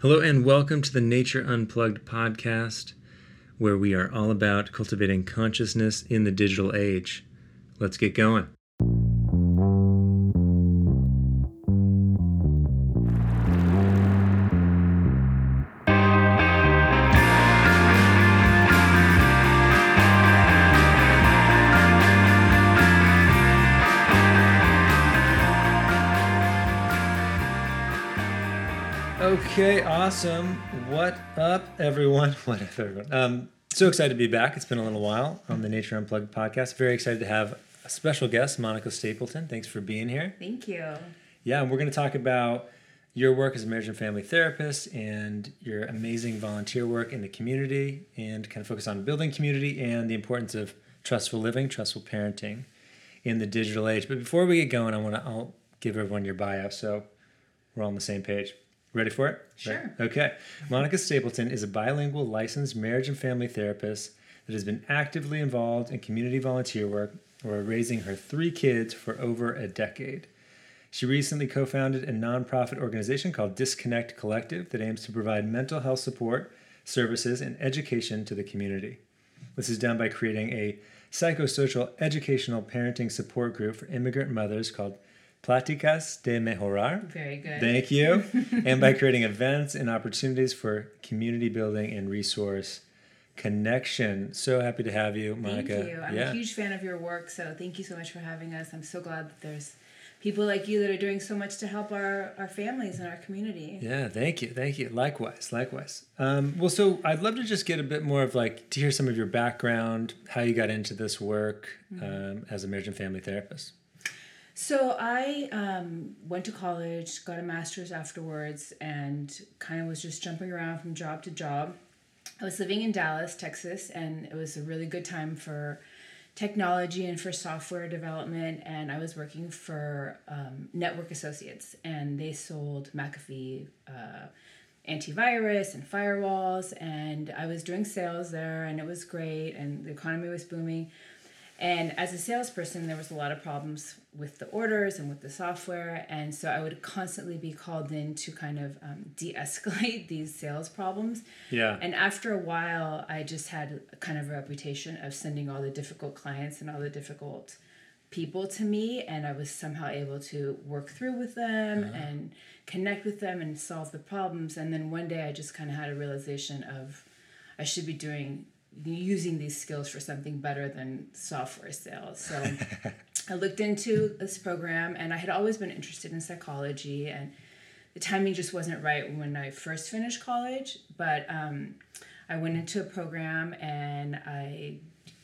Hello, and welcome to the Nature Unplugged podcast, where we are all about cultivating consciousness in the digital age. Let's get going. Everyone? What up, everyone? Um, so excited to be back. It's been a little while on the Nature Unplugged podcast. Very excited to have a special guest, Monica Stapleton. Thanks for being here. Thank you. Yeah, and we're going to talk about your work as a marriage and family therapist and your amazing volunteer work in the community and kind of focus on building community and the importance of trustful living, trustful parenting in the digital age. But before we get going, I want to I'll give everyone your bio so we're all on the same page. Ready for it? Sure. Right. Okay. Monica Stapleton is a bilingual licensed marriage and family therapist that has been actively involved in community volunteer work or raising her three kids for over a decade. She recently co founded a nonprofit organization called Disconnect Collective that aims to provide mental health support, services, and education to the community. This is done by creating a psychosocial educational parenting support group for immigrant mothers called Pláticas de Mejorar. Very good. Thank you. and by creating events and opportunities for community building and resource connection. So happy to have you, Monica. Thank you. I'm yeah. a huge fan of your work, so thank you so much for having us. I'm so glad that there's people like you that are doing so much to help our, our families and our community. Yeah, thank you. Thank you. Likewise, likewise. Um, well, so I'd love to just get a bit more of like to hear some of your background, how you got into this work Mm-hmm. um, as a marriage and family therapist. So I um, went to college, got a master's afterwards, and kind of was just jumping around from job to job. I was living in Dallas, Texas, and it was a really good time for technology and for software development. And I was working for um, Network Associates, and they sold McAfee uh, antivirus and firewalls. And I was doing sales there, and it was great, and the economy was booming. And as a salesperson, there was a lot of problems with the orders and with the software. And so I would constantly be called in to kind of um, de escalate these sales problems. Yeah. And after a while, I just had kind of a reputation of sending all the difficult clients and all the difficult people to me. And I was somehow able to work through with them and connect with them and solve the problems. And then one day I just kind of had a realization of I should be doing using these skills for something better than software sales. So I looked into this program and I had always been interested in psychology and the timing just wasn't right when I first finished college, but um, I went into a program and I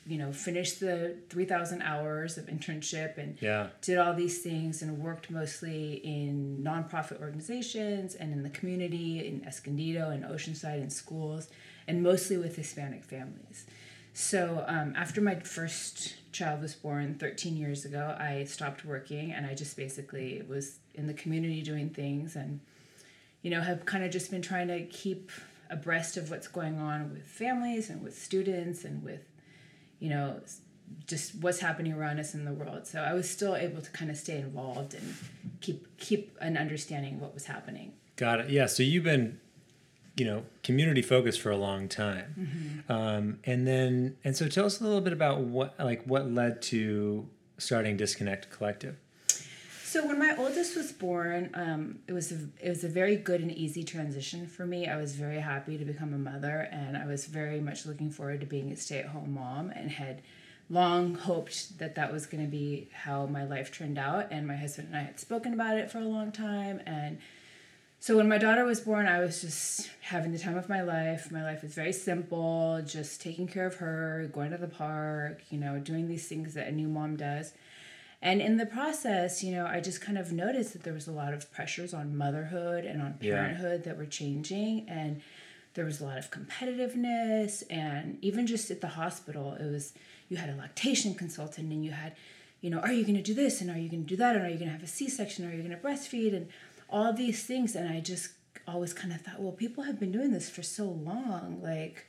you know finished the 3000 hours of internship and Yeah. did all these things and worked mostly in nonprofit organizations and in the community in Escondido and Oceanside and schools, and mostly with Hispanic families. So um, after my first child was born 13 years ago, I stopped working and I just basically was in the community doing things and, you know, have kind of just been trying to keep abreast of what's going on with families and with students and with you know, just what's happening around us in the world. So I was still able to kind of stay involved and keep keep an understanding of what was happening. Got it. Yeah. So you've been, you know, community focused for a long time, Mm-hmm. um, and then and so tell us a little bit about what like what led to starting Disconnect Collective. So when my oldest was born, um, it was a, it was a very good and easy transition for me. I was very happy to become a mother, and I was very much looking forward to being a stay at home mom, and had long hoped that that was going to be how my life turned out. And my husband and I had spoken about it for a long time, and so when my daughter was born, I was just having the time of my life. My life was very simple, just taking care of her, going to the park, you know, doing these things that a new mom does. And in the process, you know, I just kind of noticed that there was a lot of pressures on motherhood and on Yeah. parenthood that were changing. And there was a lot of competitiveness. And even just at the hospital, it was, you had a lactation consultant and you had, you know, are you going to do this? And are you going to do that? And are you going to have a C section? or Are you going to breastfeed? And all these things. And I just always kind of thought, well, people have been doing this for so long. Like,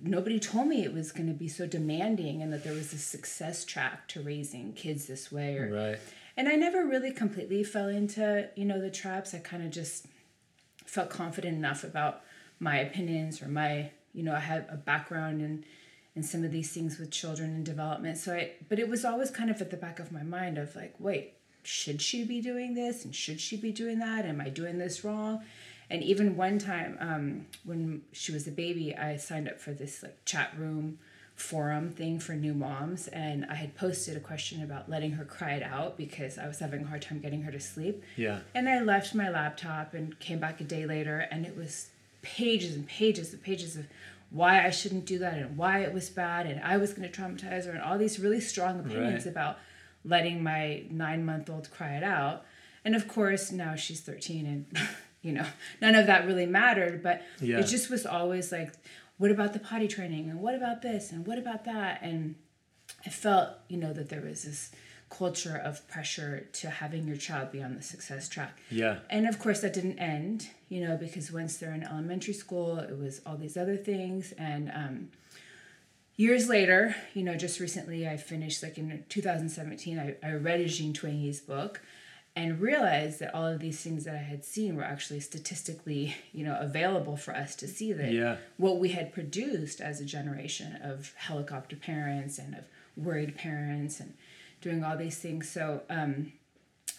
nobody told me it was going to be so demanding and that there was a success track to raising kids this way or Right. and i never really completely fell into you know the traps i kind of just felt confident enough about my opinions or my you know I had a background in in some of these things with children and development. So I but it was always kind of at the back of my mind of like, wait, should she be doing this and should she be doing that? Am I doing this wrong? And even one time um, when she was a baby, I signed up for this like chat room forum thing for new moms and I had posted a question about letting her cry it out because I was having a hard time getting her to sleep. Yeah. And I left my laptop and came back a day later and it was pages and pages and pages of why I shouldn't do that and why it was bad and I was going to traumatize her and all these really strong opinions Right. about letting my 9-month-old cry it out. And of course, now she's 13 and you know, none of that really mattered, but Yeah. it just was always like what about the potty training and what about this and what about that and I felt, you know, that there was this culture of pressure to having your child be on the success track. Yeah. And of course, that didn't end, you know, because once they're in elementary school, it was all these other things. And um, years later, you know, just recently I finished, like in 2017, I, I read Jean Twenge's book and realized that all of these things that I had seen were actually statistically, you know, available for us to see that Yeah. what we had produced as a generation of helicopter parents and of worried parents and doing all these things. So, um,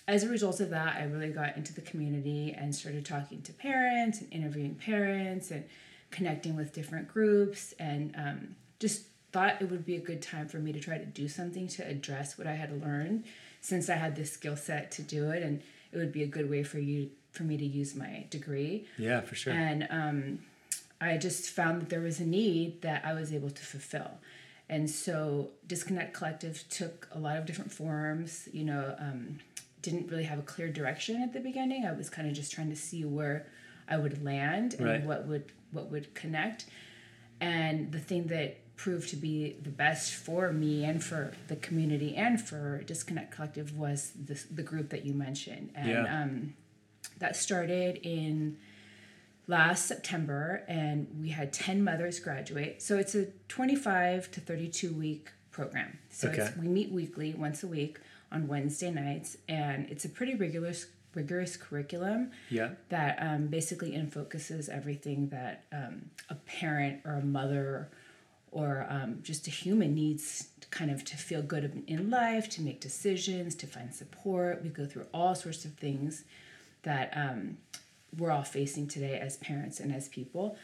as a result of that, I really got into the community and started talking to parents and interviewing parents and connecting with different groups and um, just thought it would be a good time for me to try to do something to address what I had learned since I had this skill set to do it and it would be a good way for you for me to use my degree. Yeah, for sure. And um, I just found that there was a need that I was able to fulfill. And so Disconnect Collective took a lot of different forms, you know, um, didn't really have a clear direction at the beginning. I was kind of just trying to see where I would land and Right. what would what would connect. And the thing that proved to be the best for me and for the community and for Disconnect Collective was this, the group that you mentioned. And Yeah. um, that started in last September, and we had 10 mothers graduate. So it's a 25 to 32 week program. So it's, Okay. we meet weekly, once a week on Wednesday nights, and it's a pretty rigorous rigorous curriculum yeah. that um, basically in focuses everything that um, a parent or a mother or um, just a human needs kind of to feel good in life, to make decisions, to find support. We go through all sorts of things that um, we're all facing today as parents and as people.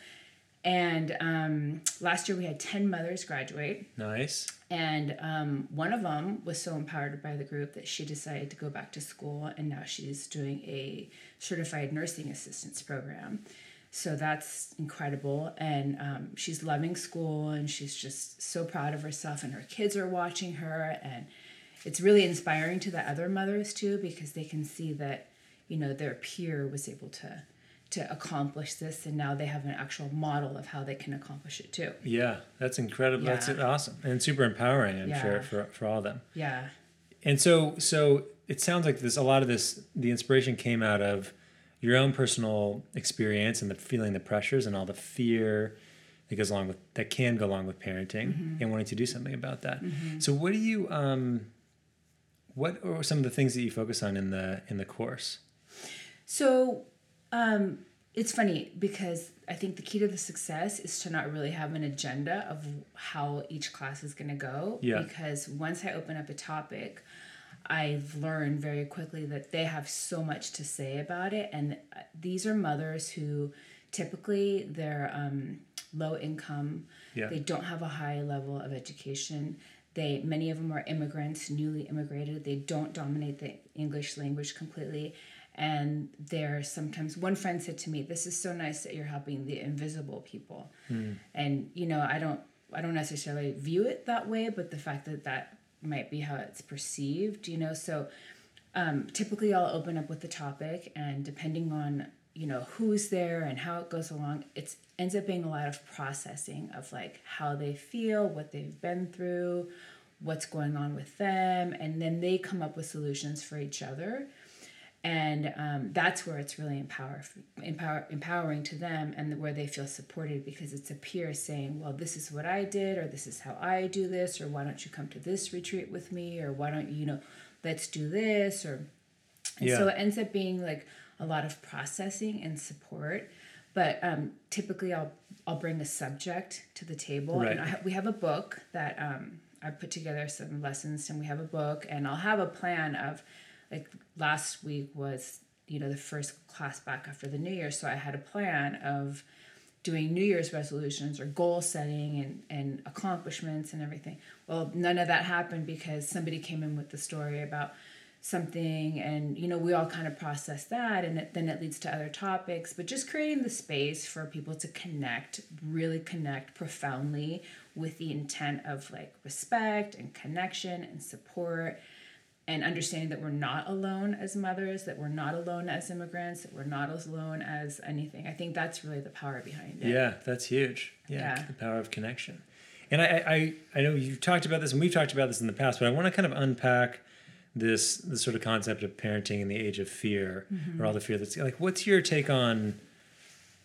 And um, last year we had 10 mothers graduate. Nice. And um, one of them was so empowered by the group that she decided to go back to school, and now she's doing a certified nursing assistance program. So that's incredible. And um, she's loving school, and she's just so proud of herself, and her kids are watching her. And it's really inspiring to the other mothers, too, because they can see that, you know, their peer was able to. To accomplish this, and now they have an actual model of how they can accomplish it too. Yeah, that's incredible. That's awesome and super empowering. I'm Yeah. sure for for all of them. Yeah. And so so it sounds like this a lot of this the inspiration came out of your own personal experience and the feeling the pressures and all the fear that goes along with that can go along with parenting Mm-hmm. and wanting to do something about that. So what do you um what are some of the things that you focus on in the in the course? So um, it's funny because I think the key to the success is to not really have an agenda of how each class is going to go. Yeah. Because once I open up a topic, I've learned very quickly that they have so much to say about it. And uh, these are mothers who typically they're um, low income, Yeah. they don't have a high level of education. They many of them are immigrants, newly immigrated. They don't dominate the English language completely, and they're sometimes. One friend said to me, "This is so nice that you're helping the invisible people," and you know, I don't, I don't necessarily view it that way, but the fact that that might be how it's perceived, you know, so um, typically I'll open up with the topic, and depending on you know who's there and how it goes along, it ends up being a lot of processing of like how they feel, what they've been through, what's going on with them, and then they come up with solutions for each other. And um, that's where it's really empower, empower, empowering to them and where they feel supported because it's a peer saying, well, this is what I did, or this is how I do this, or why don't you come to this retreat with me, or why don't you, you know, let's do this, or and so it ends up being like a lot of processing and support. But um, typically, I'll I'll bring a subject to the table, Right. and I ha- we have a book that um, I put together some lessons, and we have a book, and I'll have a plan of, like last week was you know the first class back after the new year, so I had a plan of doing New Year's resolutions or goal setting and, and accomplishments and everything. Well, none of that happened because somebody came in with the story about something and you know we all kind of process that and it, then it leads to other topics but just creating the space for people to connect really connect profoundly with the intent of like respect and connection and support and understanding that we're not alone as mothers, that we're not alone as immigrants, that we're not as alone as anything. I think that's really the power behind it. Yeah, that's huge. Yeah, Yeah. the power of connection. And I, I, I know you've talked about this, and we've talked about this in the past, but I want to kind of unpack this this sort of concept of parenting in the age of fear, or all the fear that's like. What's your take on,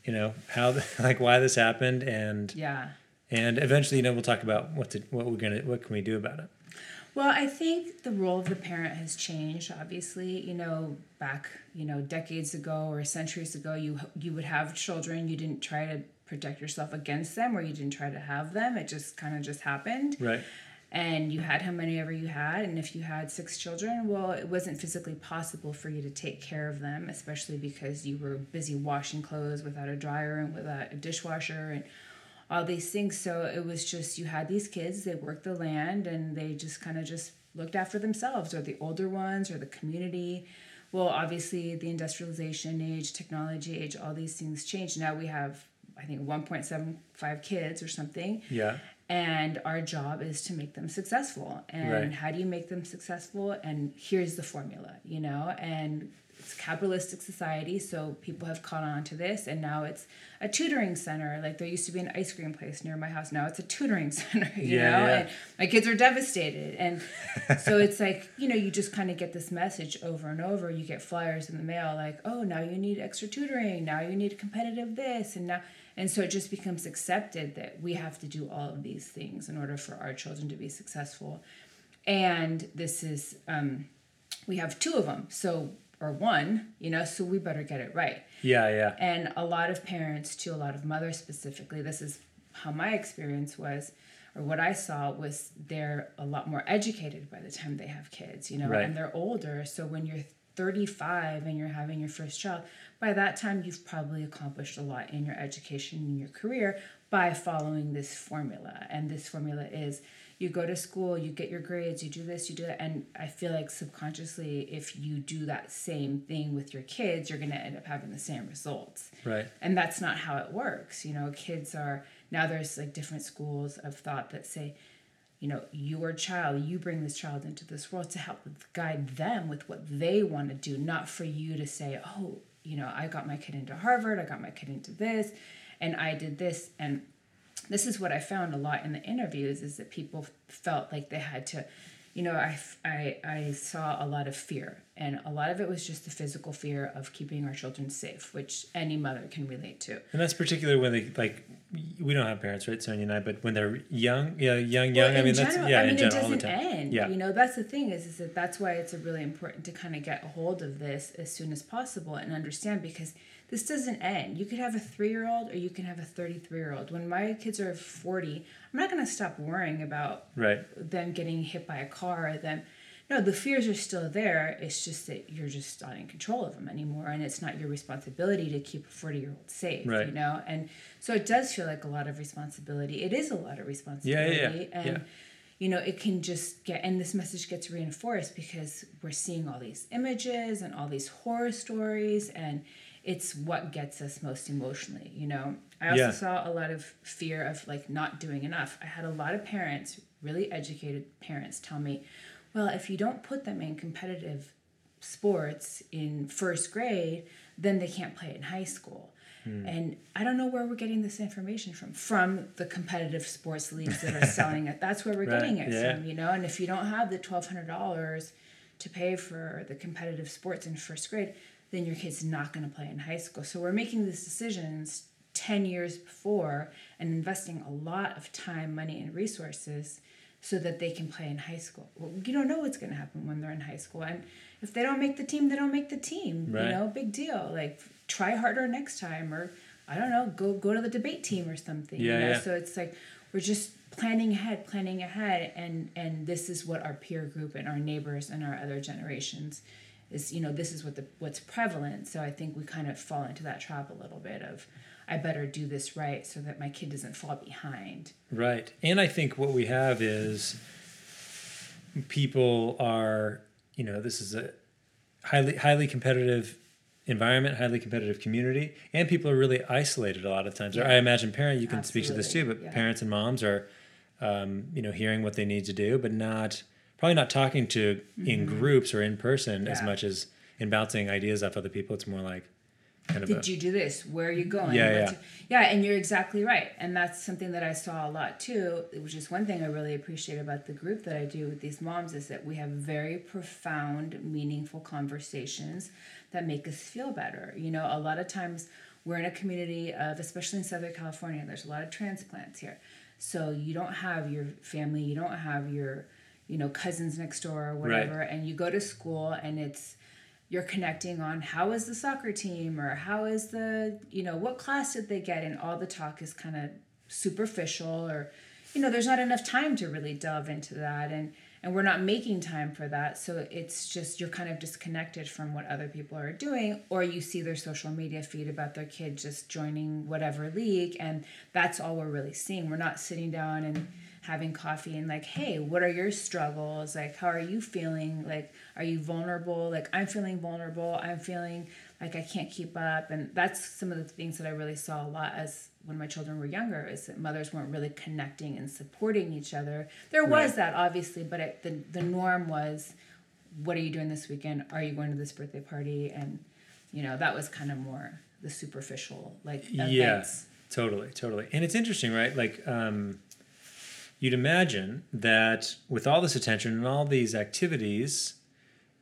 you know, how the, like why this happened, and Yeah. and eventually, you know, we'll talk about what to what we're gonna what can we do about it. Well, I think the role of the parent has changed. Obviously, you know, back you know decades ago or centuries ago, you you would have children. You didn't try to protect yourself against them, or you didn't try to have them. It just kind of just happened. Right. and you had how many ever you had and if you had six children well it wasn't physically possible for you to take care of them especially because you were busy washing clothes without a dryer and without a dishwasher and all these things. So it was just you had these kids they worked the land and they just kind of just looked after themselves or the older ones or the community. Well obviously the industrialization age technology age all these things changed. Now we have i think 1.75 kids or something. Yeah. and our job is to make them successful. And Right. how do you make them successful? And here's the formula you know? And it's a capitalistic society so people have caught on to this and now it's a tutoring center. Like there used to be an ice cream place near my house. Now it's a tutoring center you Yeah, know? yeah. and my kids are devastated. And so it's like you know you just kind of get this message over and over. You get flyers in the mail like oh now you need extra tutoring. Now you need competitive this. And now and so it just becomes accepted that we have to do all of these things in order for our children to be successful. And this is um, we have two of them so or one you know so we better get it right Yeah. Yeah. and a lot of parents, to a lot of mothers specifically, this is how my experience was, or what I saw was they're a lot more educated by the time they have kids, you know, Right. and they're older. So when you're 35 and you're having your first child, by that time you've probably accomplished a lot in your education and your career by following this formula. And this formula is you go to school, you get your grades, you do this, you do that. And I feel like subconsciously, if you do that same thing with your kids, you're going to end up having the same results Right. and that's not how it works you know kids are now there's like different schools of thought that say you know your child you bring this child into this world to help guide them with what they want to do not for you to say oh you know i got my kid into harvard i got my kid into this and i did this and this is what i found a lot in the interviews is that people felt like they had to you know I, I, I saw a lot of fear. And a lot of it was just the physical fear of keeping our children safe which any mother can relate to. And that's particularly when they like we don't have parents, right, Sonia and I, but when they're young, yeah, young, young. Well, I mean, in that's general, yeah, I mean, in general, it doesn't end. Yeah. You know, that's the thing is, is that that's why it's a really important to kind of get a hold of this as soon as possible and understand because this doesn't end. You could have a three year old or you can have a 33 year old. When my kids are 40, I'm not going to stop worrying about Right. them getting hit by a car or them. No, the fears are still there. It's just that you're just not in control of them anymore, and it's not your responsibility to keep a 40 year old safe. Right. You know, and so it does feel like a lot of responsibility. It is a lot of responsibility, yeah, and yeah. you know it can just get and this message gets reinforced because we're seeing all these images and all these horror stories and it's what gets us most emotionally you know i also Yeah. saw a lot of fear of like not doing enough i had a lot of parents really educated parents tell me well if you don't put them in competitive sports in first grade then they can't play it in high school Hmm. and I don't know where we're getting this information from. From the competitive sports leagues that are selling it. That's where we're Right, getting it yeah. from, you know. And if you don't have the twelve hundred dollars to pay for the competitive sports in first grade, then your kid's not going to play in high school. So we're making these decisions ten years before and investing a lot of time, money, and resources so that they can play in high school. Well, you don't know what's going to happen when they're in high school. And if they don't make the team, they don't make the team. Right. You know, big deal. Like try harder next time or I don't know, go go to the debate team or something. Yeah, you know? yeah. So it's like we're just planning ahead, planning ahead and and this is what our peer group and our neighbors and our other generations is you know this is what the what's prevalent so i think we kind of fall into that trap a little bit of i better do this right so that my kid doesn't fall behind Right. And I think what we have is people are, you know, this is a highly highly competitive environment, highly competitive community, and people are really isolated a lot of times. Or Yeah. I imagine parent you can speak to this too, but yeah. parents and moms are um, you know, hearing what they need to do, but not probably not talking to in groups or in person as Mm-hmm. Much as in bouncing ideas off other people. It's more like kind of did a, you do this? Where are you going? Yeah, yeah. yeah and you're exactly right. And that's something that i saw a lot too. Which is one thing i really appreciate about the group that i do with these moms is that we have very profound meaningful conversations that make us feel better. You know a lot of times we're in a community of especially in southern california there's a lot of transplants here. So you don't have your family you don't have your you know cousins next door or whatever and you go to school and it's you're connecting on how is the soccer team or how is the you know what class did they get? And all the talk is kind of superficial or you know there's not enough time to really delve into that and and we're not making time for that. So it's just you're kind of disconnected from what other people are doing or you see their social media feed about their kid just joining whatever league and that's all we're really seeing. We're not sitting down and having coffee and like hey what are your struggles? Like how are you feeling? Like are you vulnerable? Like i'm feeling vulnerable. I'm feeling like i can't keep up. And that's some of the things that i really saw a lot as when my children were younger is that mothers weren't really connecting and supporting each other. There was Right. that obviously but it, the, the norm was what are you doing this weekend? Are you going to this birthday party? And you know that was kind of more the superficial like Yeah, totally, totally. And it's interesting, right? Like, um, you'd imagine that with all this attention and all these activities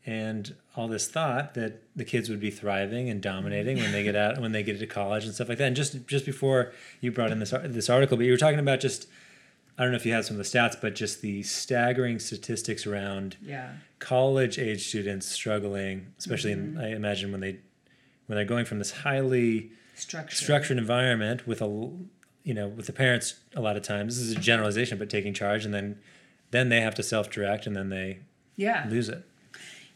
and all this thought that the kids would be thriving and dominating when they get out when they get to college and stuff like that. And just just before you brought in this this article, but you were talking about just I don't know if you had some of the stats, but just the staggering statistics around yeah. college age students struggling, especially in mm-hmm. I imagine when they when they're going from this highly structure structured environment with a you know with the parents a lot of times this is a generalization but taking charge and then then they have to self-direct and then they yeah lose it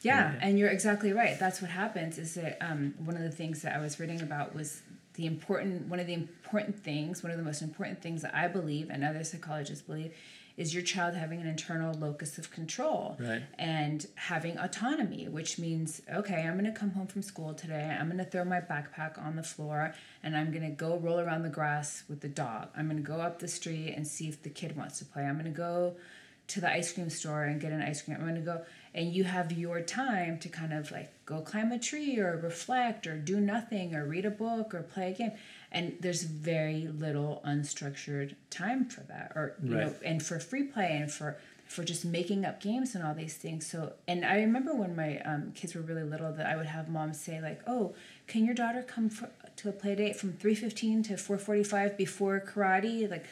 Yeah, and you're exactly right. That's what happens. Is that um, one of the things that I was reading about was the important one of the important things, one of the most important things that I believe and other psychologists believe, is your child having an internal locus of control Right. and having autonomy, which means okay, I'm going to come home from school today. I'm going to throw my backpack on the floor and I'm going to go roll around the grass with the dog. I'm going to go up the street and see if the kid wants to play. I'm going to go to the ice cream store and get an ice cream. I'm going to go and you have your time to kind of like go climb a tree or reflect or do nothing or read a book or play a game. And there's very little unstructured time for that or you know and for free play and for for just making up games and all these things. So and I remember when my um, kids were really little that I would have moms say like, "Oh, can your daughter come for, to a play date from 3:15 to 4:45 before karate?" Like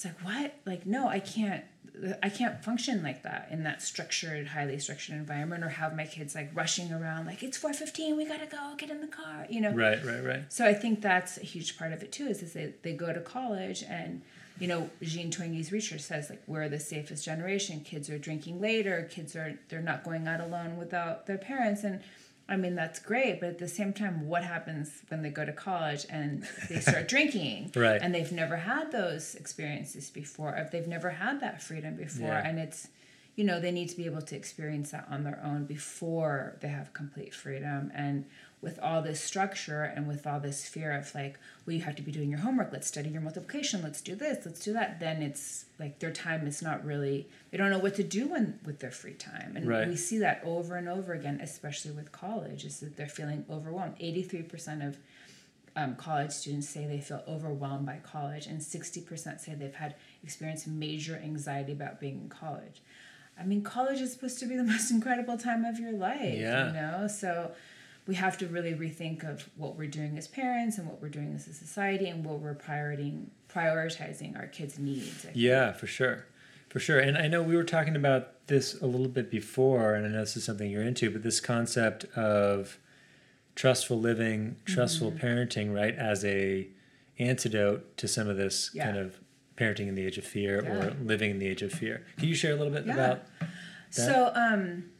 it's like what? Like no i can't i can't function like that in that structured highly structured environment or have my kids like rushing around like it's 4.15 we gotta go get in the car you know? Right right right. So i think that's a huge part of it too is, is they, they go to college and you know jean twenge's research says like we're the safest generation. Kids are drinking later. Kids are they're not going out alone without their parents. And i mean that's great but at the same time what happens when they go to college and they start drinking Right. and they've never had those experiences before if they've never had that freedom before Yeah. and it's you know they need to be able to experience that on their own before they have complete freedom and with all this structure and with all this fear of like well you have to be doing your homework let's study your multiplication let's do this let's do that then it's like their time is not really they don't know what to do when, with their free time and Right. we see that over and over again especially with college is that they're feeling overwhelmed 83% of um, college students say they feel overwhelmed by college, and 60% say they've had experienced major anxiety about being in college. I mean, college is supposed to be the most incredible time of your life, Yeah. you know? So we have to really rethink of what we're doing as parents and what we're doing as a society and what we're prioritizing, prioritizing our kids' needs. Yeah for sure For sure. And I know we were talking about this a little bit before, and I know this is something you're into, but this concept of trustful living, trustful Mm-hmm. parenting, right, as a antidote to some of this Yeah. kind of parenting in the age of fear or living in the age of fear. Can you share a little bit Yeah. about that? So, um,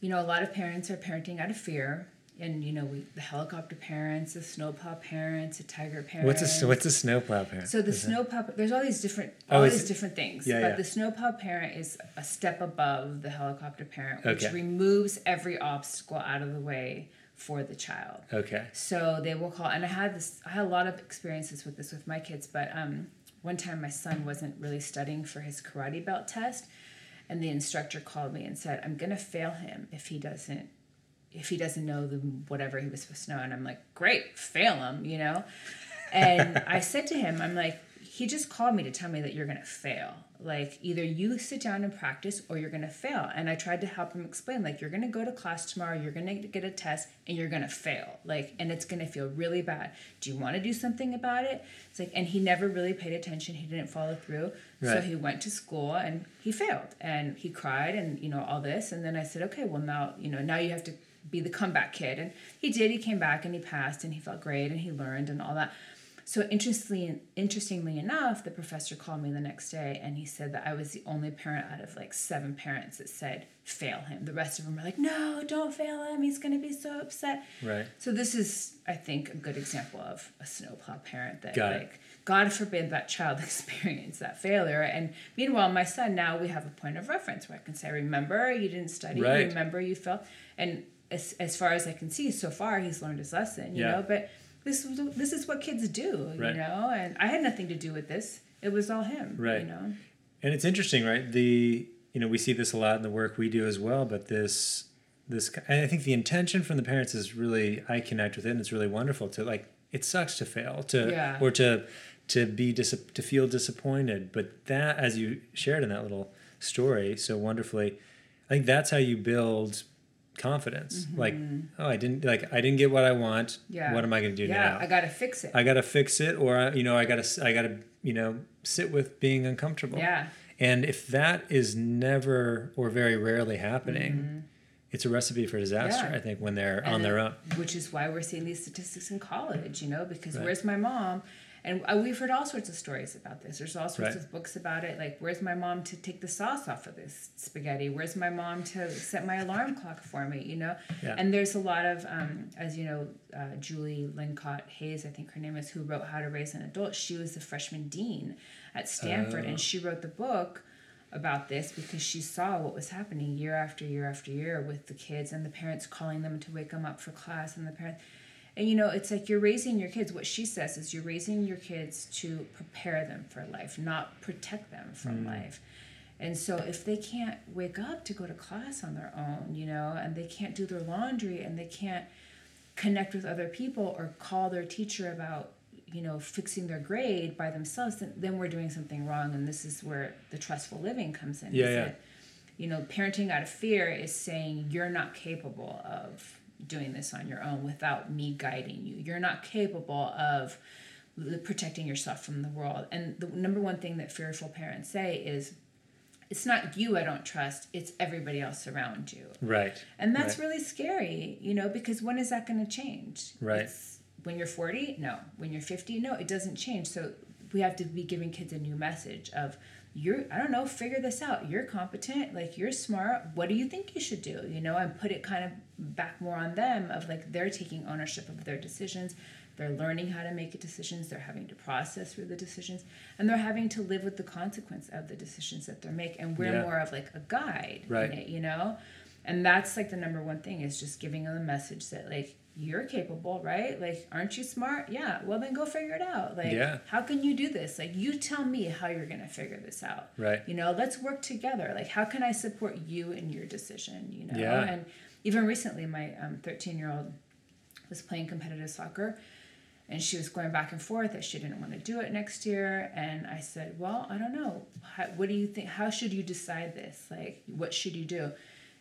you know, a lot of parents are parenting out of fear. And, you know, we, the helicopter parents, the snowplow parents, the tiger parents. what's a what's a snowplow parent? So the Is snowplow, there's all these different, Oh, all is these different things. Yeah, but yeah. the snowplow parent is a step above the helicopter parent, which Okay. removes every obstacle out of the way for the child. Okay. So they will call, and I had this. I had a lot of experiences with this with my kids, but um, one time my son wasn't really studying for his karate belt test, and the instructor called me and said, "I'm gonna fail him if he doesn't, if he doesn't know the whatever he was supposed to know." And I'm like, "Great, fail him," you know. And I said to him, "I'm like, he just called me to tell me that you're gonna fail. Like either you sit down and practice or you're gonna fail. And I tried to help him explain, like, you're gonna go to class tomorrow, you're gonna get a test, and you're gonna fail. Like, and it's gonna feel really bad. Do you wanna do something about it? It's like, and he never really paid attention, he didn't follow through. right. So he went to school and he failed. And he cried and you know, all this. And then I said, Okay, well now, you know, now you have to be the comeback kid. And he did, he came back and he passed and he felt great and he learned and all that. So interestingly, interestingly enough, the professor called me the next day and he said that I was the only parent out of like seven parents that said fail him. The rest of them were like, no, don't fail him. He's going to be so upset. Right. So this is, I think, a good example of a snowplow parent that Got it. like God forbid that child experience that failure. And meanwhile, my son now we have a point of reference where I can say, remember you didn't study, Right. remember you failed, and as as far as I can see, so far he's learned his lesson. You Yeah. know, but this this is what kids do. Right. You know, and I had nothing to do with this. It was all him. Right. You know. And it's interesting, right? The you know we see this a lot in the work we do as well, but this this and I think the intention from the parents is really I connect with it, and it's really wonderful to like it sucks to fail to Yeah. or to to be dis- to feel disappointed, but that as you shared in that little story so wonderfully, I think that's how you build confidence. Like oh I didn't like I didn't get what I want. Mm-hmm. Yeah. What am I going to do yeah, now? I got to fix it. I got to fix it, or I- you know I got to I got to you know sit with being uncomfortable. yeah. And if that is never or very rarely happening, Mm-hmm. it's a recipe for disaster, Yeah. I think, when they're And on their own. Which is why we're seeing these statistics in college, you know, because Right. where's my mom? And uh, we've heard all sorts of stories about this. There's all sorts Right. of books about it. Like, where's my mom to take the sauce off of this spaghetti? Where's my mom to set my alarm clock for me? You know? Yeah. And there's a lot of, um, as you know, uh, Julie Lythcott-Haims, I think her name is, who wrote How to Raise an Adult. She was the freshman dean at Stanford, Oh. and she wrote the book about this because she saw what was happening year after year after year with the kids and the parents calling them to wake them up for class and the parents and you know it's like you're raising your kids. What she says is you're raising your kids to prepare them for life not protect them from mm. life. And so if they can't wake up to go to class on their own you know and they can't do their laundry and they can't connect with other people or call their teacher about you know fixing their grade by themselves then, then we're doing something wrong and this is where the trustful living comes in. Yeah, is yeah. that, you know parenting out of fear is saying you're not capable of doing this on your own without me guiding you you're not capable of protecting yourself from the world and the number one thing that fearful parents say is it's not you i don't trust it's everybody else around you Right. and that's Right. really scary, you know, because when is that going to change? Right. It's, when you're 40? No. When you're 50? No, it doesn't change. So we have to be giving kids a new message of you're I don't know, figure this out. You're competent, like you're smart. What do you think you should do? You know, and put it kind of back more on them of like they're taking ownership of their decisions. They're learning how to make decisions. They're having to process through the decisions, and they're having to live with the consequence of the decisions that they're making. And we're Yeah. more of like a guide Right. in it, you know and that's like the number one thing is just giving them a message that like you're capable right like aren't you smart yeah well then go figure it out like Yeah. how can you do this like you tell me how you're gonna figure this out Right. you know let's work together like how can i support you in your decision you know Yeah. and even recently my um, 13 year old was playing competitive soccer and she was going back and forth that she didn't want to do it next year and i said well i don't know. How, what do you think how should you decide this? Like what should you do?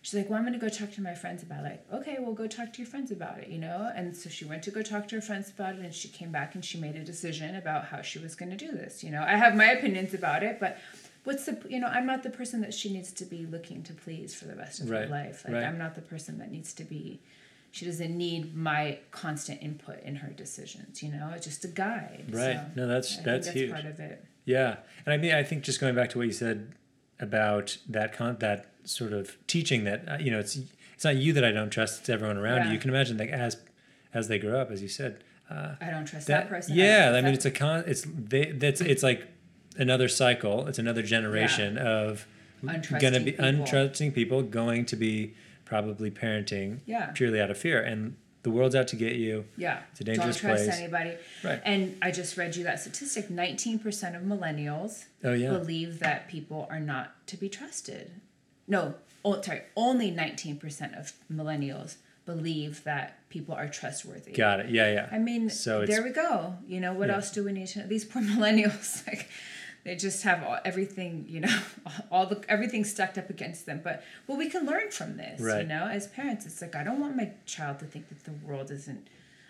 She's like well i'm going to go talk to my friends about it. Like okay well go talk to your friends about it you know? And so she went to go talk to her friends about it and she came back and she made a decision about how she was going to do this you know? I have my opinions about it but what's the you know i'm not the person that she needs to be looking to please for the rest of Right, her life like right. i'm not the person that needs to be she doesn't need my constant input in her decisions you know it's just a guide Right. so No, that's- I that's that's huge. part of it Yeah, and I mean, I think just going back to what you said about that con that sort of teaching that uh, you know it's it's not you that I don't trust; it's everyone around you. Yeah. You can imagine like as as they grow up, as you said. uh, i don't trust that, That, person yeah, don't I mean, it's a con. It's they. That's it's like another cycle. It's another generation of gonna be people. untrusting people going to be probably parenting Yeah. purely out of fear, and the world's out to get you. Yeah. It's a dangerous place. Don't trust place. anybody. Right. And I just read you that statistic 19% of millennials Oh yeah, believe that people are not to be trusted. No, oh, sorry, only 19% of millennials believe that people are trustworthy. got it. Yeah, yeah. I mean, So there we go. You know, what Yeah. else do we need to know? These poor millennials, like, they just have all, everything, you know, all the everything stacked up against them. But well, we can learn from this, Right. you know, as parents. It's like I don't want my child to think that the world isn't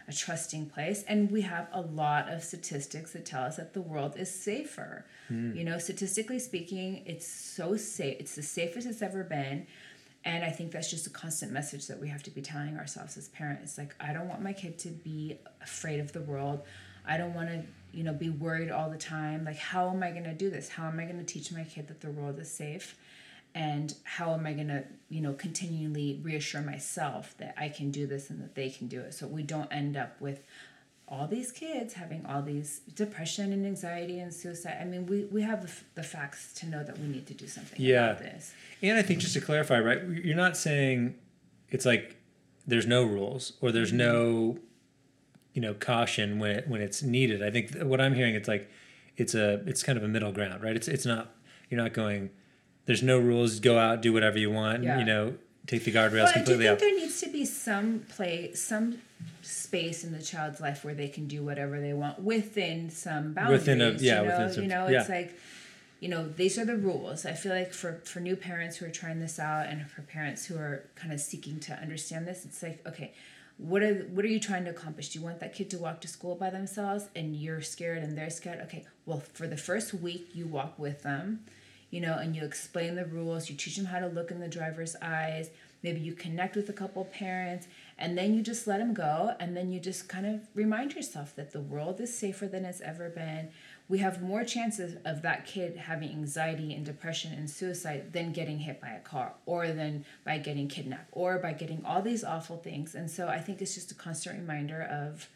a trusting place, and we have a lot of statistics that tell us that the world is safer. Hmm. You know, statistically speaking, it's so safe. It's the safest it's ever been. And I think that's just a constant message that we have to be telling ourselves as parents. Like, I don't want my kid to be afraid of the world. I don't want to, you know, be worried all the time. Like, how am I going to do this? How am I going to teach my kid that the world is safe? And how am I going to, you know, continually reassure myself that I can do this and that they can do it so we don't end up with all these kids having all these depression and anxiety and suicide. I mean, we, we have the, facts to know that we need to do something Yeah. about this. And I think just to clarify, right, you're not saying it's like there's no rules or there's Mm-hmm. no, you know, caution when it, when it's needed. I think what I'm hearing, it's like it's a it's kind of a middle ground, right? It's it's not you're not going. There's no rules. Go out, do whatever you want. Yeah. You know, take the guardrails Well, completely out. I do think out. there needs to be some play, some space in the child's life where they can do whatever they want within some boundaries. Within a- yeah, you know, within some- you know, yeah. it's like, you know, these are the rules. I feel like for for new parents who are trying this out and for parents who are kind of seeking to understand this, it's like, okay, what are what are you trying to accomplish? Do you want that kid to walk to school by themselves and you're scared and they're scared? Okay, well, for the first week you walk with them you know, and you explain the rules, you teach them how to look in the driver's eyes, maybe you connect with a couple parents, and then you just let them go, and then you just kind of remind yourself that the world is safer than it's ever been. We have more chances of that kid having anxiety and depression and suicide than getting hit by a car or than by getting kidnapped or by getting all these awful things. And so I think it's just a constant reminder of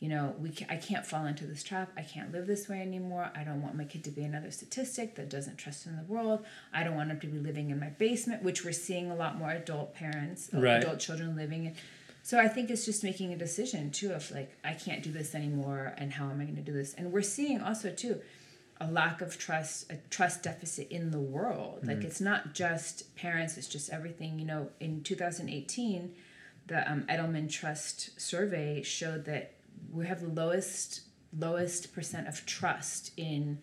you know we ca- i can't fall into this trap i can't live this way anymore i don't want my kid to be another statistic that doesn't trust in the world i don't want him to be living in my basement which we're seeing a lot more adult parents Right. adult children living in so i think it's just making a decision too of like i can't do this anymore and how am i going to do this? And we're seeing also too a lack of trust a trust deficit in the world. Like it's not just parents it's just everything you know. In 2018 the um, edelman trust survey showed that we have the lowest lowest percent of trust in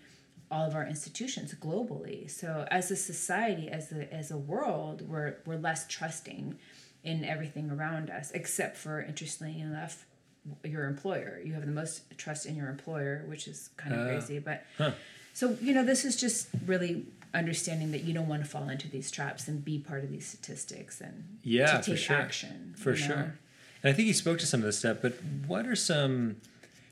all of our institutions globally. So as a society as a as a world we're we're less trusting in everything around us except for interestingly enough your employer you have the most trust in your employer which is kind of Ah. crazy but Huh. so you know this is just really understanding that you don't want to fall into these traps and be part of these statistics and Yeah, to for take sure. action for you know? sure. And I think you spoke to some of this stuff, but what are some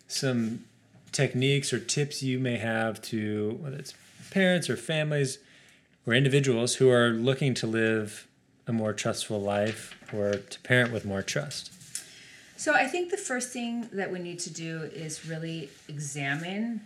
some techniques or tips you may have to whether it's parents or families or individuals who are looking to live a more trustful life or to parent with more trust? So I think the first thing that we need to do is really examine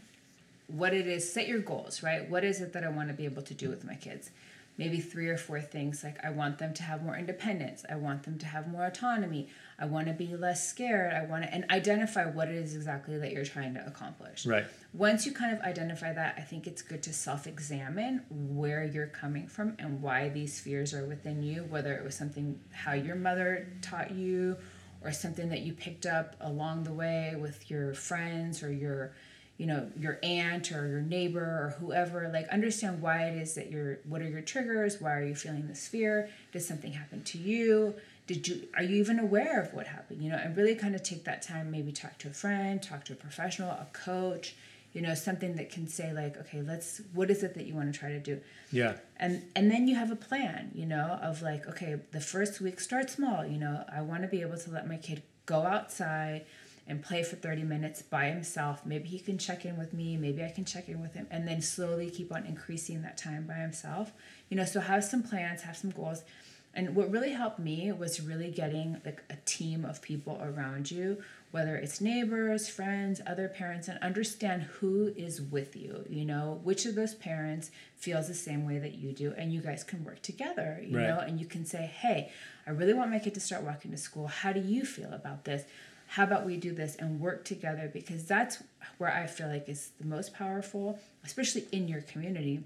what it is, set your goals, right? What is it that I want to be able to do with my kids? Maybe three or four things like I want them to have more independence, I want them to have more autonomy, I want to be less scared, I want to and identify what it is exactly that you're trying to accomplish. Right. Once you kind of identify that, I think it's good to self examine where you're coming from and why these fears are within you, whether it was something how your mother taught you or something that you picked up along the way with your friends or your you know your aunt or your neighbor or whoever like understand why it is that you're what are your triggers? Why are you feeling this fear? Did something happen to you? Did you are you even aware of what happened? You know and really kind of take that time maybe talk to a friend talk to a professional a coach you know something that can say like okay let's what is it that you want to try to do? Yeah. and and then you have a plan you know of like okay the first week start small you know i want to be able to let my kid go outside and play for 30 minutes by himself. Maybe he can check in with me maybe i can check in with him and then slowly keep on increasing that time by himself. You know so have some plans have some goals. And what really helped me was really getting like a team of people around you whether it's neighbors friends other parents and understand who is with you you know? Which of those parents feels the same way that you do? And you guys can work together you Right. know? And you can say hey i really want my kid to start walking to school. How do you feel about this how about we do this and work together because that's where i feel like is the most powerful especially in your community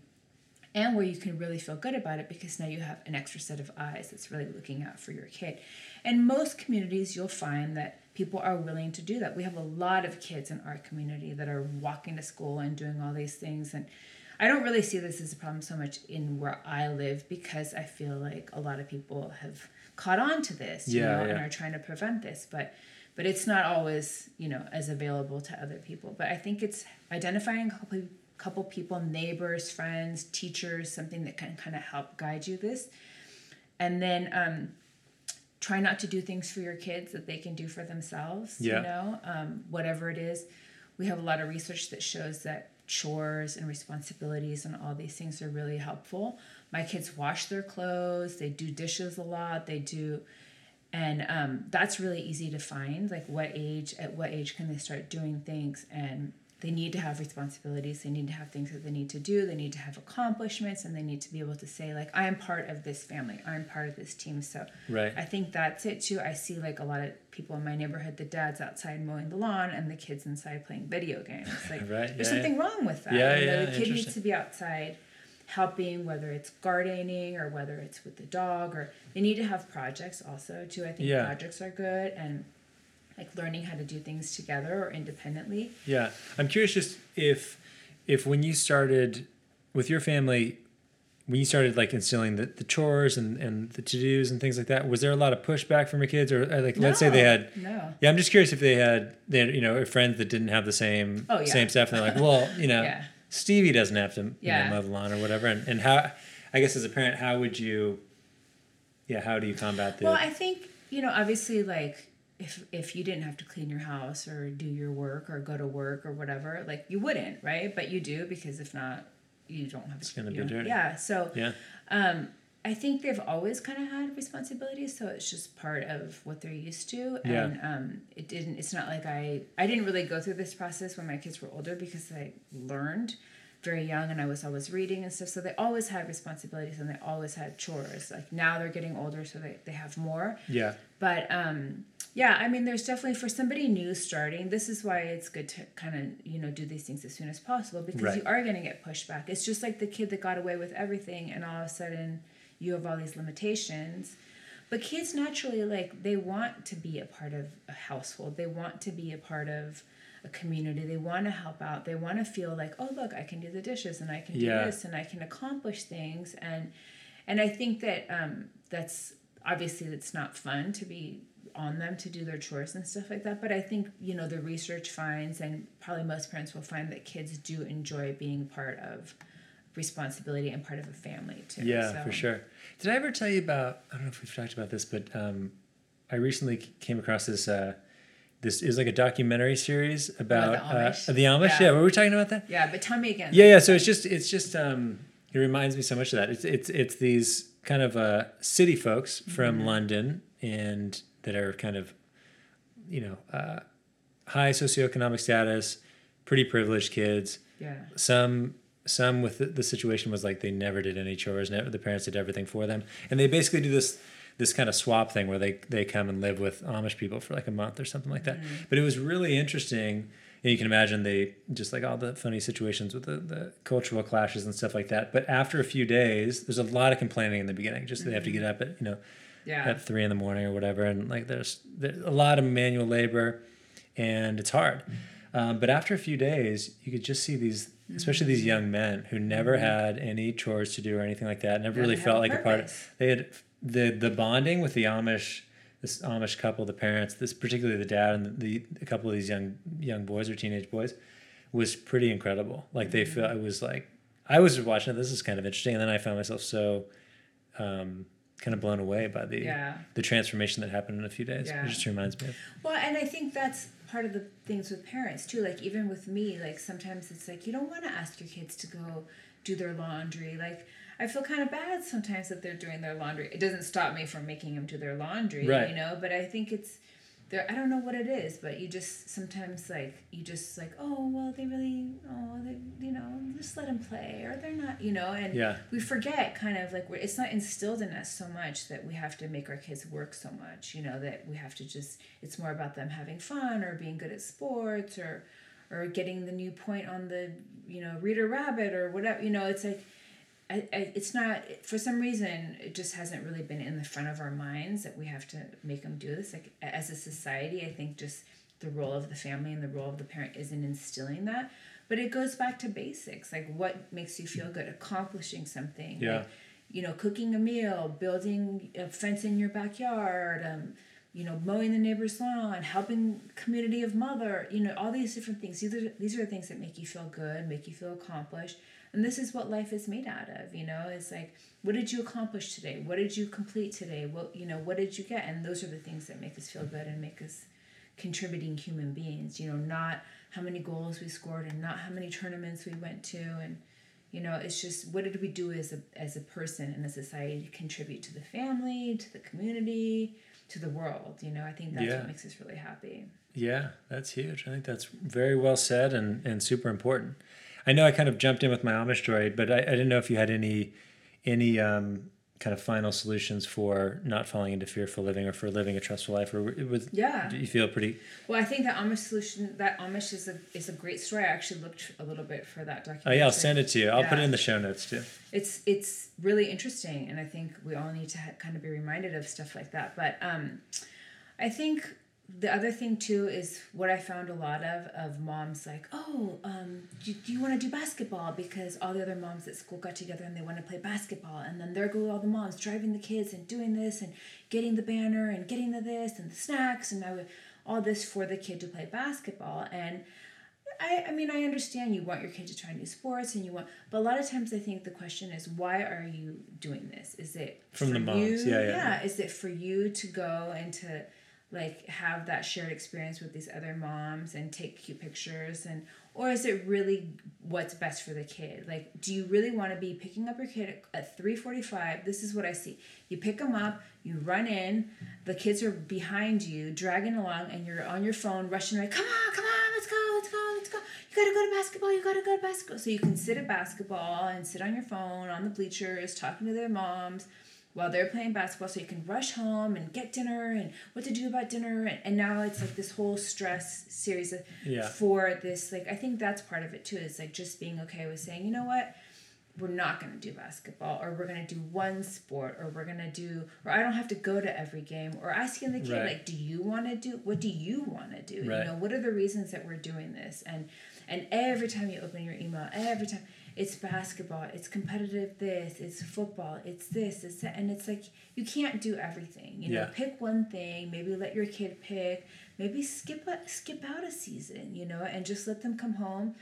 and where you can really feel good about it because now you have an extra set of eyes that's really looking out for your kid. And most communities, you'll find that people are willing to do that. We have a lot of kids in our community that are walking to school and doing all these things. And I don't really see this as a problem so much in where I live because I feel like a lot of people have caught on to this, you Yeah, know, and are trying to prevent this. But but it's not always, you know, as available to other people. But I think it's identifying a couple couple people, neighbors, friends, teachers, something that can kind of help guide you this. And then um, try not to do things for your kids that they can do for themselves. Yeah. You know, um, whatever it is. We have a lot of research that shows that chores and responsibilities and all these things are really helpful. My kids wash their clothes, they do dishes a lot, they do and um, that's really easy to find like what age at what age can they start doing things? And they need to have responsibilities. They need to have things that they need to do. They need to have accomplishments and they need to be able to say like i'm part of this family. I'm part of this team. So Right. i think that's it too. I see like a lot of people in my neighborhood the dad's outside mowing the lawn and the kids inside playing video games. Like Right, there's yeah, something wrong with that. Yeah, you know, yeah, the kid needs to be outside helping whether it's gardening or whether it's with the dog or they need to have projects also too i think Yeah. projects are good and like learning how to do things together or independently Yeah, I'm curious just if if when you started with your family, when you started like instilling the, the chores and, and the to dos and things like that, was there a lot of pushback from your kids, or like let's say they had? no Yeah, I'm just curious if they had they had, you know friends that didn't have the same Oh, yeah. same stuff, and they're like, well, you know, Yeah. Stevie doesn't have to you Yeah. know, mow the lawn or whatever, and, and how I guess as a parent, how would you? Yeah, how do you combat the? well i think you know obviously like if if you didn't have to clean your house or do your work or go to work or whatever like you wouldn't right but you do because if not you don't have It's gonna be know- dirty. yeah so yeah, Um, I think they've always kind of had responsibilities, so it's just part of what they're used to. Yeah. And um, it didn't. It's not like I. I didn't really go through this process when my kids were older because I learned very young and I was always reading and stuff. So they always had responsibilities and they always had chores. Like now they're getting older, so they, they have more. yeah, But um, yeah, I mean, there's definitely for somebody new starting. This is why it's good to kind of you know do these things as soon as possible because Right. you are going to get pushback. It's just like the kid that got away with everything, and all of a sudden you have all these limitations. But kids naturally like they want to be a part of a household. They want to be a part of a community. They want to help out. They want to feel like, oh look, I can do the dishes and I can Yeah. do this and I can accomplish things and and I think that um, that's obviously it's not fun to be on them to do their chores and stuff like that. But I think you know the research finds, and probably most parents will find that kids do enjoy being part of responsibility and part of a family too. Yeah, So- for sure. Did I ever tell you about? I don't know if we've talked about this, but um, I recently came across this. Uh, this is like a documentary series about the Amish? Uh, the Amish. Yeah. Yeah. were we talking about that? Yeah, but tell me again. Yeah, yeah. So it's just it's just um, it reminds me so much of that. It's it's it's these kind of uh, city folks from London and that are kind of, you know, uh, high socioeconomic status, pretty privileged kids Yeah. some some with the, the situation was like they never did any chores never the parents did everything for them. And they basically do this this kind of swap thing where they they come and live with amish people for like a month or something like that. Mm-hmm. But it was really interesting and you can imagine they just like all the funny situations with the, the cultural clashes and stuff like that. But after a few days there's a lot of complaining in the beginning. Just they have to get mm-hmm. up at you know Yeah. at three in the morning or whatever, and like there's, there's a lot of manual labor, and it's hard. Mm-hmm. Um, but after a few days, you could just see these, especially these young men who never had any chores to do or anything like that, never really felt a like a part of. They had the the bonding with the Amish, this Amish couple, the parents, this particularly the dad and the, the a couple of these young young boys or teenage boys, was pretty incredible. Like they feel it was like I was watching it. This is kind of interesting, and then I found myself so um, kind of blown away by the Yeah. the transformation that happened in a few days. Yeah. It just reminds me of Well, and I think that's part of the things with parents too. Like even with me, like sometimes it's like you don't want to ask your kids to go do their laundry. Like I feel kind of bad sometimes that they're doing their laundry. It doesn't stop me from making them do their laundry, Right. you know. But I think it's there. I don't know what it is, but you just sometimes like you just like oh well they really oh they you know just let them play or they're not you know and Yeah. we forget kind of like we're, it's not instilled in us so much that we have to make our kids work so much you know that we have to just it's more about them having fun or being good at sports or or getting the new point on the you know reader rabbit or whatever you know it's like I, I, it's not for some reason it just hasn't really been in the front of our minds that we have to make them do this. Like as a society i think just the role of the family and the role of the parent isn't instilling that. But it goes back to basics. Like what makes you feel good? Accomplishing something. Yeah. like, you know cooking a meal building a fence in your backyard um, you know mowing the neighbor's lawn helping community of mother you know all these different things. These are these are the things that make you feel good make you feel accomplished and this is what life is made out of you know? It's like what did you accomplish today? What did you complete today? What you know what did you get? And those are the things that make us feel good and make us contributing human beings you know? Not how many goals we scored and not how many tournaments we went to and you know it's just what did we do as a as a person and a society to contribute to the family to the community to the world you know? I think that's Yeah. what makes us really happy. Yeah, that's huge. I think that's very well said and, and super important. I know I kind of jumped in with my Amish story, but I, I didn't know if you had any any um, kind of final solutions for not falling into fearful living or for living a trustful life, or it was Yeah. do you feel pretty well i think that amish solution that amish is a is a great story i actually looked a little bit for that document Oh yeah, I'll send it to you. I'll put it in the show notes too. it's it's really interesting and i think we all need to ha- kind of be reminded of stuff like that but um i think the other thing too is what i found a lot of of moms like oh um do, do you want to do basketball because all the other moms at school got together and they want to play basketball and then there go all the moms driving the kids and doing this and getting the banner and getting the this and the snacks and I would, all this for the kid to play basketball and I, I mean, I understand you want your kid to try new sports and you want, but a lot of times I think the question is, why are you doing this? Is it From for the moms, You? yeah, yeah, yeah. Is it for you to go and to like have that shared experience with these other moms and take cute pictures and, or is it really what's best for the kid? Like, do you really want to be picking up your kid at three forty-five? This is what I see. You pick them up, you run in, the kids are behind you, dragging along, and you're on your phone, rushing like, come on, come on, let's go, let's go, let's go. You gotta go to basketball. You gotta go to basketball. So you can sit at basketball and sit on your phone on the bleachers, talking to their moms while they're playing basketball so you can rush home and get dinner and what to do about dinner and, and now it's like this whole stress series of, Yeah. for this like i think that's part of it too is like just being okay with saying you know what we're not going to do basketball or we're going to do one sport or we're going to do or i don't have to go to every game or asking the kid Right. like do you want to do what do you want to do Right. you know what are the reasons that we're doing this and and every time you open your email every time it's basketball it's competitive this it's football it's this it's that and it's like you can't do everything you know Yeah. pick one thing maybe let your kid pick maybe skip a, skip out a season you know and just let them come home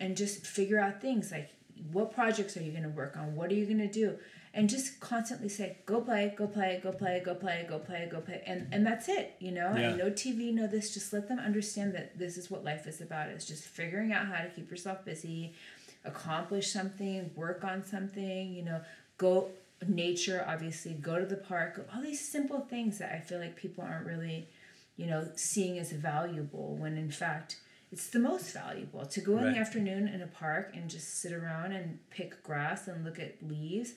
and just figure out things like what projects are you going to work on what are you going to do and just constantly say go play go play go play go play go play go play and and that's it you know Yeah. and no tv no this just let them understand that this is what life is about it's just figuring out how to keep yourself busy accomplish something work on something you know go nature obviously go to the park all these simple things that i feel like people aren't really you know seeing as valuable when in fact it's the most valuable. To go in the afternoon in a park and just sit around and pick grass and look at leaves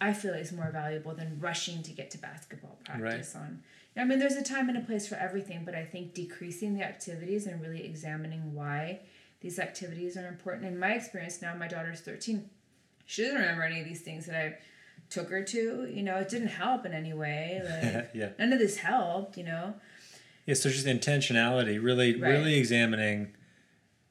i feel is more valuable than rushing to get to basketball practice on i mean there's a time and a place for everything but i think decreasing the activities and really examining why these activities are important in my experience now my daughter's 13 she doesn't remember any of these things that i took her to you know it didn't help in any way like yeah. none of this helped you know Yeah, so just intentionality, really, Right. really examining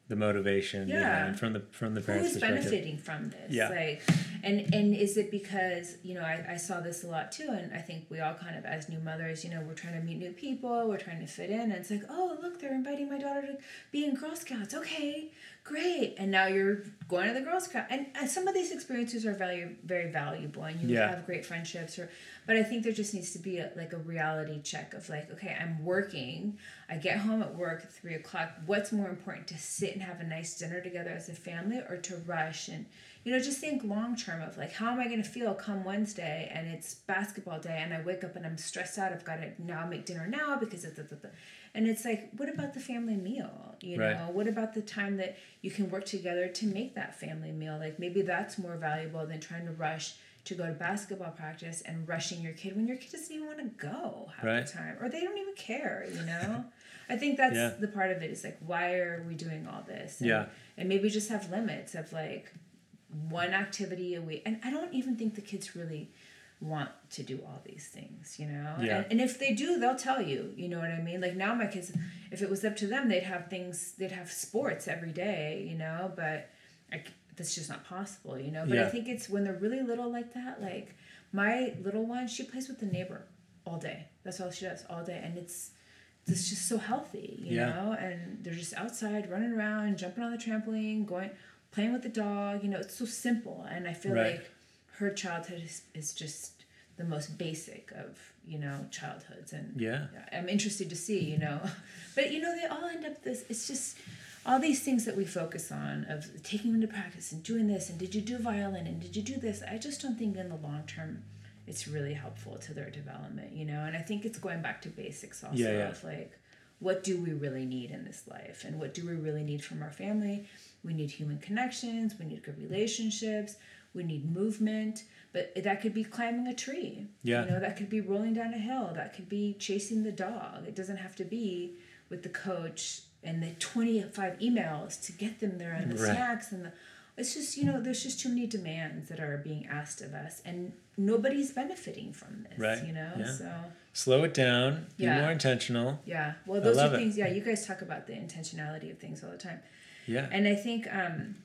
the motivation Yeah. behind from the from the parents' Who's benefiting from this Yeah. like and and is it because you know I, I saw this a lot too and i think we all kind of as new mothers you know we're trying to meet new people we're trying to fit in and it's like oh look they're inviting my daughter to be in girl scouts. Okay great. And now you're going to the girl scout. And, and some of these experiences are very very valuable and you Yeah. have great friendships or but i think there just needs to be a, like a reality check of like okay i'm working. I get home at work at three o'clock. What's more important to sit and have a nice dinner together as a family or to rush and you know just think long term of like how am i going to feel come wednesday and it's basketball day and i wake up and i'm stressed out i've got to now make dinner now because of the, the, the and it's like what about the family meal you Right. know what about the time that you can work together to make that family meal like maybe that's more valuable than trying to rush to go to basketball practice and rushing your kid when your kid doesn't even want to go half Right. the time or they don't even care you know i think that's Yeah. the part of it is like why are we doing all this and, Yeah. and maybe just have limits of like one activity a week and i don't even think the kids really want to do all these things you know? Yeah. and, and if they do they'll tell you you know what i mean? Like now my kids if it was up to them they'd have things they'd have sports every day you know? But I, that's just not possible you know? But i think it's when they're really little like that like my little one she plays with the neighbor all day. That's all she does all day and it's it's just so healthy you Yeah. know? And they're just outside running around jumping on the trampoline going playing with the dog you know it's so simple. And i feel Right. like her childhood is, is just the most basic of you know childhoods. And Yeah. i'm interested to see you know. But you know they all end up this it's just all these things that we focus on of taking them to practice and doing this and did you do violin and did you do this? I just don't think in the long term it's really helpful to their development you know. And i think it's going back to basics also Yeah, yeah. of like what do we really need in this life? And what do we really need from our family we need human connections we need good relationships we need movement but that could be climbing a tree Yeah. you know that could be rolling down a hill that could be chasing the dog it doesn't have to be with the coach and the 25 emails to get them there and the Right. snacks and the it's just you know there's just too many demands that are being asked of us and nobody's benefiting from this Right. you know Yeah. so Slow it down. Be Yeah. more intentional. yeah well those are it. things yeah you guys talk about the intentionality of things all the time Yeah. and I think um,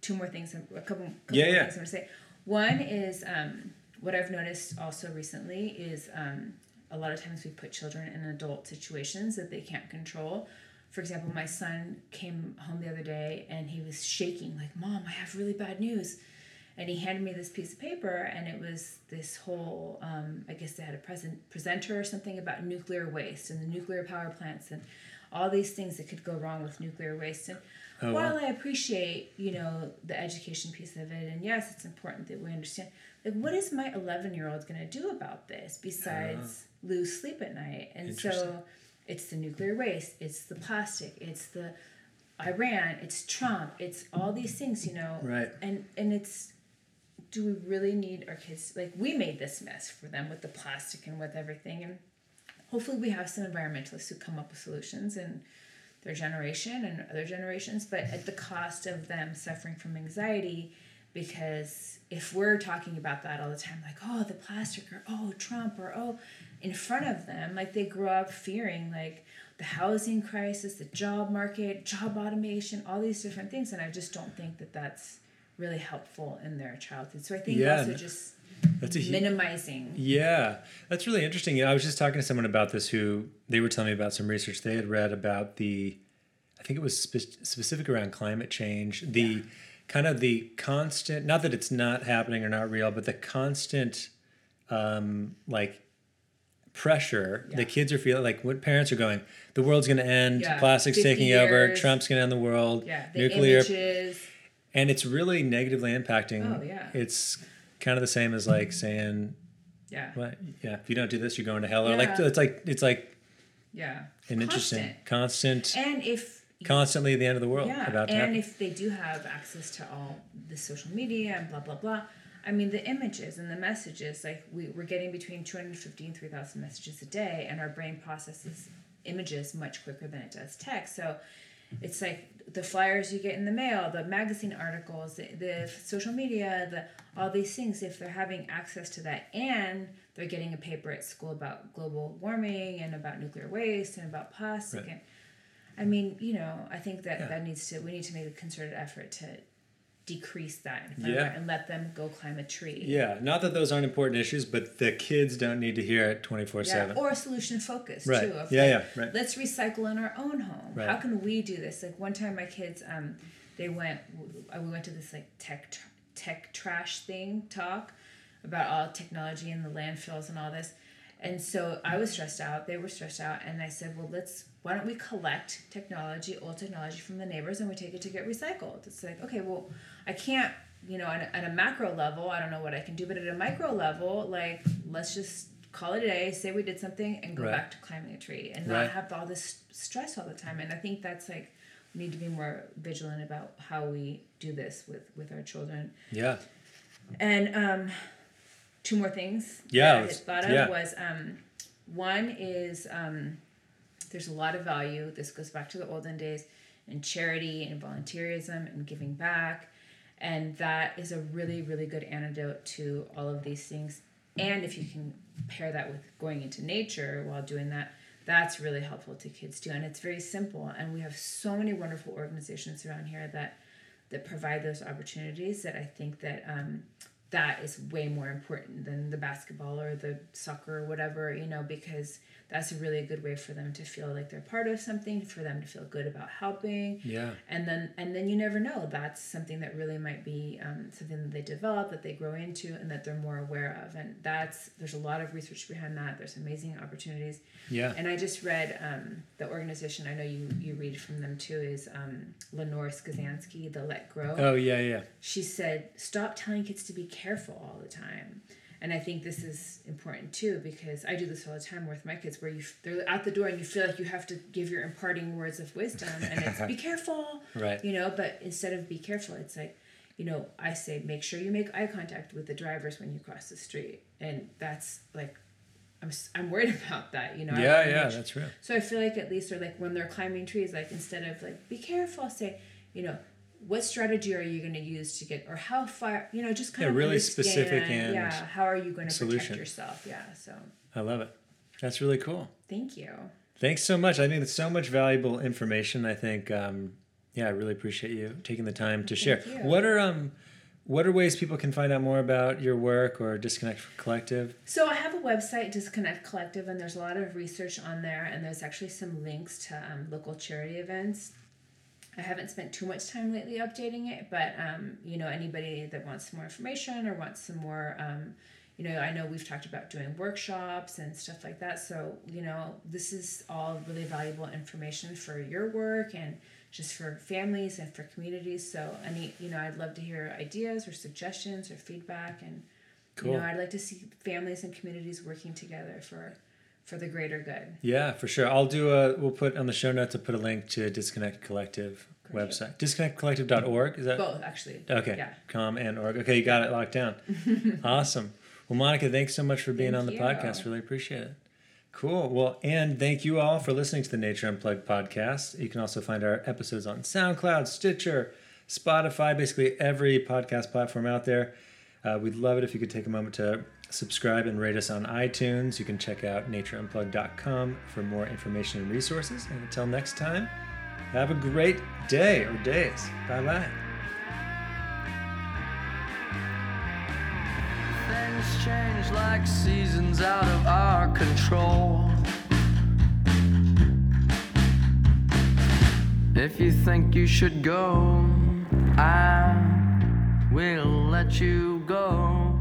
two more things, a couple, couple Yeah, more yeah. things I'm gonna say. One is um, what I've noticed also recently is um, a lot of times we put children in adult situations that they can't control. For example, my son came home the other day and he was shaking, like, Mom, I have really bad news. And he handed me this piece of paper, and it was this whole um, I guess they had a present, presenter or something about nuclear waste and the nuclear power plants and all these things that could go wrong with nuclear waste. And Oh, while wow. I appreciate, you know, the education piece of it, and yes, it's important that we understand, like, what is my 11 year old going to do about this besides ah. lose sleep at night? And so it's the nuclear waste, it's the plastic, it's the Iran, it's Trump, it's all these things, you know. Right. And and it's do we really need our kids like we made this mess for them with the plastic and with everything and hopefully we have some environmentalists who come up with solutions and their generation and other generations, but at the cost of them suffering from anxiety. Because if we're talking about that all the time, like, oh, the plastic, or oh, Trump, or oh, in front of them, like they grow up fearing like the housing crisis, the job market, job automation, all these different things. And I just don't think that that's really helpful in their childhood. So I think Yeah, also just That's a minimizing. Yeah, that's really interesting. I was just talking to someone about this who they were telling me about some research they had read about the, I think it was spe- specific around climate change, the kind of the constant, not that it's not happening or not real, but the constant, um, like, pressure Yeah. the kids are feeling like what parents are going the world's going to end Yeah, plastic's 50 taking over trump's going to end the world Yeah, the nuclear images. And it's really negatively impacting Oh, yeah. it's kind of the same as like saying Yeah. what? Yeah, if you don't do this, you're going to hell. Or like it's like it's like Yeah. an interesting, constant, And if constantly the end of the world yeah, about and happen. if they do have access to all the social media and blah blah blah, I mean the images and the messages like we we're getting between 250 and 3,000 messages a day, and our brain processes images much quicker than it does text. So it's like the flyers you get in the mail, the magazine articles, the, the social media, the all these things. If they're having access to that, and they're getting a paper at school about global warming and about nuclear waste and about plastic, Right. and I mean, you know, I think that Yeah. that needs to we need to make a concerted effort to decrease that in Yeah. and let them go climb a tree. yeah, not that those aren't important issues, but the kids don't need to hear it twenty four Yeah, seven. or solution focused Right. too. Yeah, like, yeah, right. Let's recycle in our own home. Right. How can we do this? Like one time, my kids, um, they went. We went to this like tech tech trash thing talk about all technology and the landfills and all this. And so I was stressed out. They were stressed out, and I said, "Well, let's. Why don't we collect technology, old technology from the neighbors, and we take it to get recycled?" It's like, okay, well, I can't, you know, at a, at a macro level, I don't know what I can do, but at a micro level, like, let's just call it a day, say we did something, and go Right. back to climbing a tree, and not Right. have all this stress all the time. And I think that's like we need to be more vigilant about how we do this with with our children. Yeah. And um, two more things Yeah, that I let's- thought of yeah. was um, one is um, there's a lot of value. This goes back to the olden days and charity and volunteerism and giving back. And that is a really, really good antidote to all of these things. And if you can pair that with going into nature while doing that, that's really helpful to kids too. And it's very simple. And we have so many wonderful organizations around here that that provide those opportunities that I think that um, that is way more important than the basketball or the soccer or whatever, you know, because that's a really good way for them to feel like they're part of something, for them to feel good about helping. Yeah. And then and then you never know. That's something that really might be um, something that they develop, that they grow into, and that they're more aware of. And that's there's a lot of research behind that. There's amazing opportunities. Yeah. And I just read um, the organization. I know you you read from them too. Is um, Lenore Skenazy, the Let Grow Oh yeah, yeah. she said, stop telling kids to be careful all the time. And I think this is important too because I do this all the time with my kids, where you they're at the door and you feel like you have to give your imparting words of wisdom, and it's be careful, Right. you know. But instead of be careful, it's like, you know, I say make sure you make eye contact with the drivers when you cross the street, and that's like, I'm I'm worried about that, you know. Yeah, yeah, that's real. so I feel like at least, or like when they're climbing trees, like instead of like be careful, say, you know, what strategy are you going to use to get, or how far, you know, just kind Yeah, of really understand, specific and yeah, how are you going to solution. protect yourself? Yeah. So I love it. That's really cool. thank you. Thanks so much. I think it's so much valuable information. I think, um, yeah, I really appreciate you taking the time to share. What are um, what are ways people can find out more about your work or Disconnect Collective? So I have a website, Disconnect Collective, and there's a lot of research on there, and there's actually some links to um, local charity events. I haven't spent too much time lately updating it, but um, you know, anybody that wants some more information or wants some more, um, you know, I know we've talked about doing workshops and stuff like that. So you know, this is all really valuable information for your work and just for families and for communities. So any, you know, I'd love to hear ideas or suggestions or feedback and. Cool. You know, I'd like to see families and communities working together for for the greater good. Yeah, for sure. I'll do a. We'll put on the show notes. I'll put a link to Disconnect Collective Great. website. Disconnectcollective.org. Is that Both actually. okay? Yeah. Com and org. Okay, you got it locked down. awesome. Well, Monica, thanks so much for being Thank on the you. podcast. Really appreciate it. Cool. Well, and thank you all for listening to the Nature Unplugged podcast. You can also find our episodes on SoundCloud, Stitcher, Spotify, basically every podcast platform out there. Uh, we'd love it if you could take a moment to subscribe and rate us on iTunes. You can check out natureunplugged.com for more information and resources. And until next time, have a great day or days. Bye bye. Things change like seasons out of our control. If you think you should go, I will let you go.